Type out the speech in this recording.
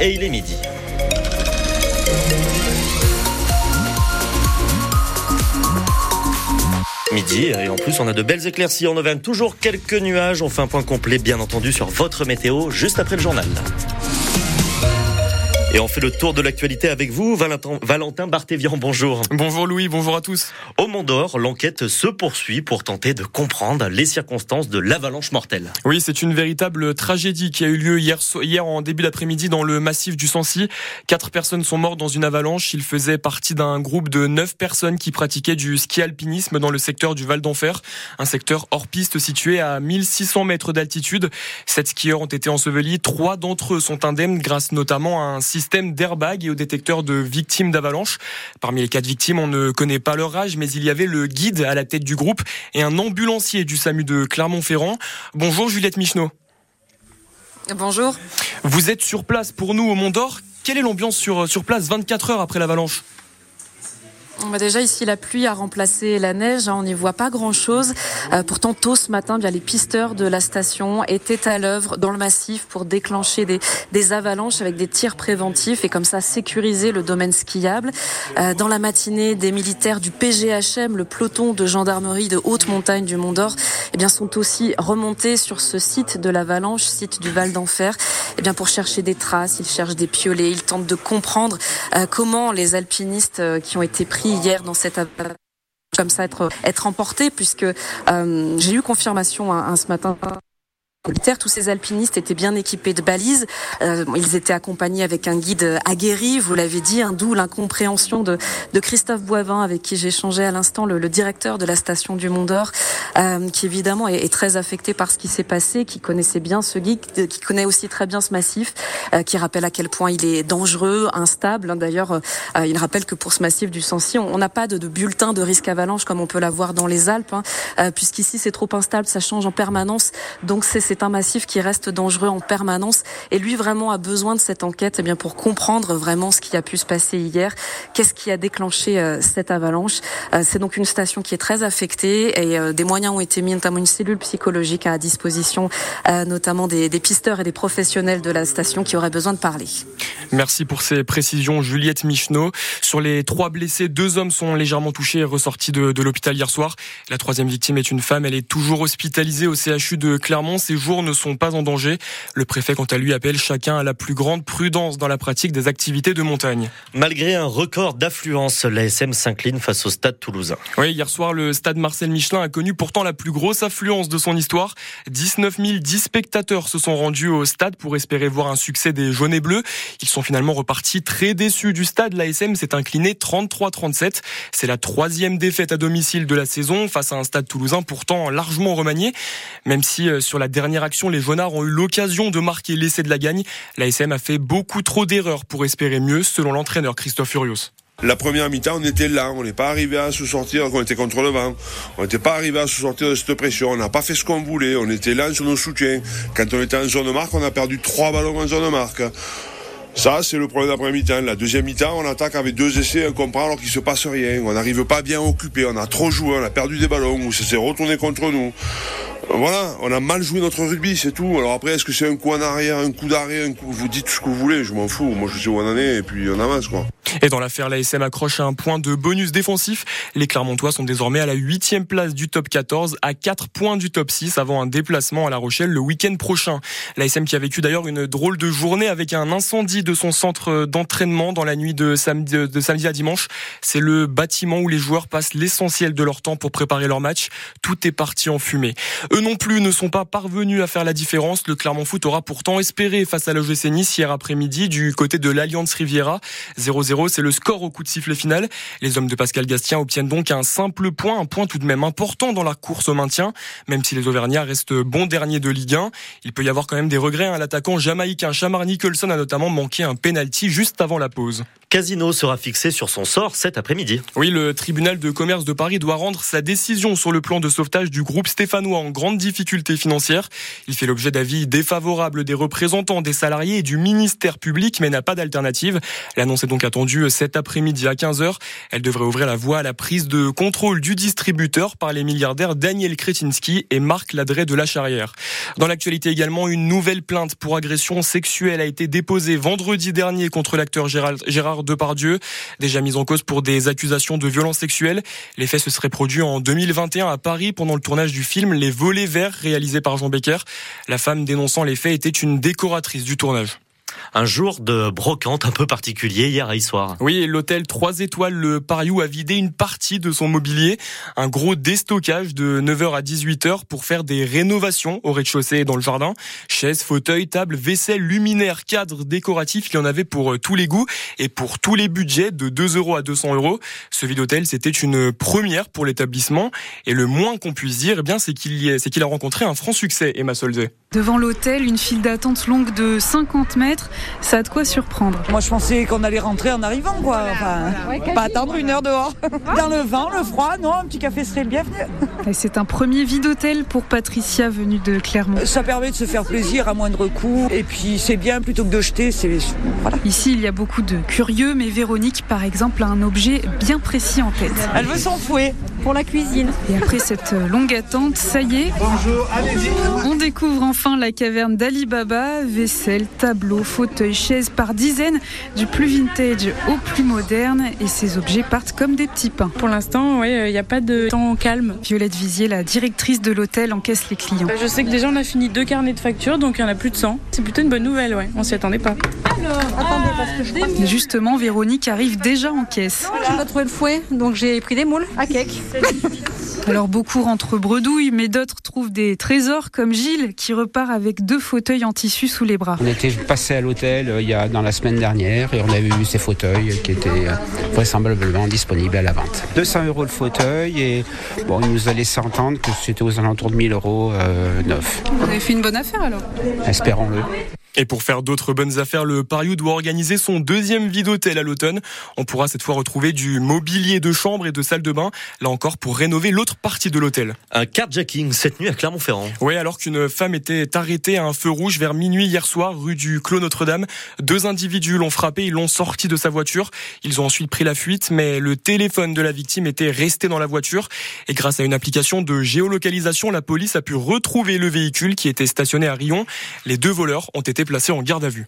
Et il est midi. Midi, et en plus on a de belles éclaircies en Auvergne, toujours quelques nuages. On fait un point complet bien entendu sur votre météo juste après le journal. Et on fait le tour de l'actualité avec vous, Valentin, Valentin Barthévian. Bonjour. Bonjour Louis, bonjour à tous. Au Mont d'Or, l'enquête se poursuit pour tenter de comprendre les circonstances de l'avalanche mortelle. Oui, c'est une véritable tragédie qui a eu lieu hier, hier en début d'après-midi dans le massif du Sancy. Quatre personnes sont mortes dans une avalanche. Ils faisaient partie d'un groupe de neuf personnes qui pratiquaient du ski alpinisme dans le secteur du Val d'Enfer, un secteur hors piste situé à 1600 mètres d'altitude. Sept skieurs ont été ensevelis. Trois d'entre eux sont indemnes grâce notamment à un système système d'airbag et au détecteur de victimes d'avalanche. Parmi les quatre victimes, on ne connaît pas leur âge, mais il y avait le guide à la tête du groupe et un ambulancier du SAMU de Clermont-Ferrand. Bonjour Juliette Michneau. Bonjour. Vous êtes sur place pour nous au Mont d'Or. Quelle est l'ambiance sur, sur place 24 heures après l'avalanche? Déjà ici, la pluie a remplacé la neige. Hein, on n'y voit pas grand-chose. Euh, pourtant, tôt ce matin, bien les pisteurs de la station étaient à l'œuvre dans le massif pour déclencher des, avalanches avec des tirs préventifs et comme ça sécuriser le domaine skiable. Euh, dans la matinée, des militaires du PGHM, le peloton de gendarmerie de haute montagne du Mont d'Or, eh bien sont aussi remontés sur ce site de l'avalanche, site du Val d'Enfer, eh bien pour chercher des traces. Ils cherchent des piolets. Ils tentent de comprendre euh, comment les alpinistes qui ont été pris hier dans cette comme ça être être emporté puisque euh, j'ai eu confirmation hein, ce matin tous ces alpinistes étaient bien équipés de balises. Euh, ils étaient accompagnés avec un guide aguerri, vous l'avez dit, hein, d'où l'incompréhension de, de, Christophe Boivin, avec qui j'ai échangé à l'instant, le, le, directeur de la station du Mont d'Or, euh, qui évidemment est, est, très affecté par ce qui s'est passé, qui connaissait bien ce guide, qui connaît aussi très bien ce massif, euh, qui rappelle à quel point il est dangereux, instable. Hein, D'ailleurs, euh, il rappelle que pour ce massif du Sancy, on n'a pas de, de, bulletin de risque avalanche comme on peut l'avoir dans les Alpes, hein, euh, puisqu'ici c'est trop instable, ça change en permanence. Donc c'est c'est un massif qui reste dangereux en permanence. Et lui vraiment a besoin de cette enquête, eh bien pour comprendre vraiment ce qui a pu se passer hier. Qu'est-ce qui a déclenché euh, cette avalanche? Euh, C'est donc une station qui est très affectée et euh, des moyens ont été mis, notamment une cellule psychologique à disposition, euh, notamment des, des, pisteurs et des professionnels de la station qui auraient besoin de parler. Merci pour ces précisions, Juliette Michneau. Sur les trois blessés, deux hommes sont légèrement touchés et ressortis de, de l'hôpital hier soir. La troisième victime est une femme. Elle est toujours hospitalisée au CHU de Clermont. Ses jours ne sont pas en danger. Le préfet, quant à lui, appelle chacun à la plus grande prudence dans la pratique des activités de montagne. Malgré un record d'affluence, l'ASM s'incline face au stade toulousain. Oui, hier soir, le stade Marcel Michelin a connu pourtant la plus grosse affluence de son histoire. 19 010 spectateurs se sont rendus au stade pour espérer voir un succès des jaunes et bleus. Ils sont finalement repartis très déçus du stade. L'ASM s'est incliné 33-37. C'est la troisième défaite à domicile de la saison face à un stade toulousain pourtant largement remanié. Même si euh, sur la dernière action, les Jaunards ont eu l'occasion de marquer l'essai de la gagne. La SM a fait beaucoup trop d'erreurs pour espérer mieux, selon l'entraîneur Christophe Furios. La première mi-temps, on était là, on n'est pas arrivé à se sortir, on était contre le vent. On n'était pas arrivé à se sortir de cette pression, on n'a pas fait ce qu'on voulait, on était là sur nos soutiens. Quand on était en zone marque, on a perdu trois ballons en zone marque. Ça, c'est le problème d'après mi-temps. La deuxième mi-temps, on attaque avec deux essais, un comprend alors qu'il se passe rien. On n'arrive pas bien occupé, on a trop joué, on a perdu des ballons, ou ça s'est retourné contre nous. Voilà, on a mal joué notre rugby, c'est tout. Alors après, est-ce que c'est un coup en arrière, un coup d'arrêt, un coup, vous dites ce que vous voulez, je m'en fous. Moi, je sais où on en est et puis on avance, quoi. Et dans l'affaire, l'ASM accroche un point de bonus défensif. Les Clermontois sont désormais à la huitième place du top 14, à 4 points du top 6 avant un déplacement à La Rochelle le week-end prochain. L'ASM qui a vécu d'ailleurs une drôle de journée avec un incendie de son centre d'entraînement dans la nuit de samedi, à dimanche. C'est le bâtiment où les joueurs passent l'essentiel de leur temps pour préparer leur match. Tout est parti en fumée. Eux non plus ne sont pas parvenus à faire la différence. Le Clermont Foot aura pourtant espéré face à l'OGC Nice hier après-midi du côté de l'Alliance Riviera. 0-0, c'est le score au coup de sifflet final. Les hommes de Pascal Gastien obtiennent donc un simple point, un point tout de même important dans la course au maintien, même si les Auvergnats restent bons derniers de Ligue 1. Il peut y avoir quand même des regrets. Hein. L'attaquant jamaïcain Chamar Nicholson a notamment manqué un penalty juste avant la pause. Casino sera fixé sur son sort cet après-midi. Oui, le tribunal de commerce de Paris doit rendre sa décision sur le plan de sauvetage du groupe stéphanois en grande difficulté financière. Il fait l'objet d'avis défavorables des représentants des salariés et du ministère public, mais n'a pas d'alternative. L'annonce est donc attendue cet après-midi à 15h. Elle devrait ouvrir la voie à la prise de contrôle du distributeur par les milliardaires Daniel Kretinsky et Marc Ladret de la Charrière. Dans l'actualité également, une nouvelle plainte pour agression sexuelle a été déposée vendredi dernier contre l'acteur Gérard Depardieu, déjà mis en cause pour des accusations de violences sexuelles. Les faits se seraient produits en 2021 à Paris pendant le tournage du film Les Volets Verts réalisé par Jean Becker. La femme dénonçant les faits était une décoratrice du tournage. Un jour de brocante un peu particulier hier à Issoire. Oui, l'hôtel 3 étoiles Le Pariou a vidé une partie de son mobilier. Un gros déstockage de 9h à 18h pour faire des rénovations au rez-de-chaussée et dans le jardin. Chaises, fauteuils, tables, vaisselle, luminaires, cadres décoratifs, il y en avait pour euh, tous les goûts et pour tous les budgets de 2 euros à 200 euros. Ce vide hôtel, c'était une première pour l'établissement. Et le moins qu'on puisse dire, eh bien, c'est qu'il c'est qu'il a rencontré un franc succès, Emma Solzé. Devant l'hôtel, une file d'attente longue de 50 mètres. Ça a de quoi surprendre. Moi, je pensais qu'on allait rentrer en arrivant, quoi. Enfin, pas attendre une heure dehors. Dans le vent, le froid, non, un petit café serait le bienvenu. C'est un premier vide hôtel pour Patricia venue de Clermont. Ça permet de se faire plaisir à moindre coût. Et puis, c'est bien plutôt que de jeter. C'est voilà. Ici, il y a beaucoup de curieux, mais Véronique, par exemple, a un objet bien précis en tête. Elle veut son fouet pour la cuisine. Et après cette longue attente, ça y est. Bonjour, allez-y. On découvre enfin la caverne d'Alibaba. Vaisselle, tableau, fauteuil, chaise par dizaines, du plus vintage au plus moderne. Et ces objets partent comme des petits pains. Pour l'instant, il n'y a pas de temps calme. Violette Visier, la directrice de l'hôtel, encaisse les clients. Je sais que déjà on a fini deux carnets de factures, donc il y en a plus de 100. C'est plutôt une bonne nouvelle, ouais. On s'y attendait pas. Alors, attendez, parce que je crois... Justement, Véronique arrive déjà en caisse. Voilà. J'ai pas trouvé le fouet, donc j'ai pris des moules à cake. Alors beaucoup rentrent bredouilles, mais d'autres trouvent des trésors comme Gilles qui repart avec deux fauteuils en tissu sous les bras. On était passé à l'hôtel euh, il y a dans la semaine dernière et on avait vu ces fauteuils qui étaient euh, vraisemblablement disponibles à la vente. 200 euros le fauteuil et bon, il nous a laissé entendre que c'était aux alentours de 1000 euros euh, neuf. Vous avez fait une bonne affaire alors? Espérons-le. Et pour faire d'autres bonnes affaires, le Pariou doit organiser son deuxième vide hôtel à l'automne. On pourra cette fois retrouver du mobilier de chambre et de salle de bain, là encore pour rénover l'autre partie de l'hôtel. Un carjacking cette nuit à Clermont-Ferrand. Oui, alors qu'une femme était arrêtée à un feu rouge vers minuit hier soir, rue du Clos Notre-Dame. Deux individus l'ont frappé, ils l'ont sorti de sa voiture. Ils ont ensuite pris la fuite, mais le téléphone de la victime était resté dans la voiture. Et grâce à une application de géolocalisation, la police a pu retrouver le véhicule qui était stationné à Rion. Les deux voleurs ont été placés en garde à vue.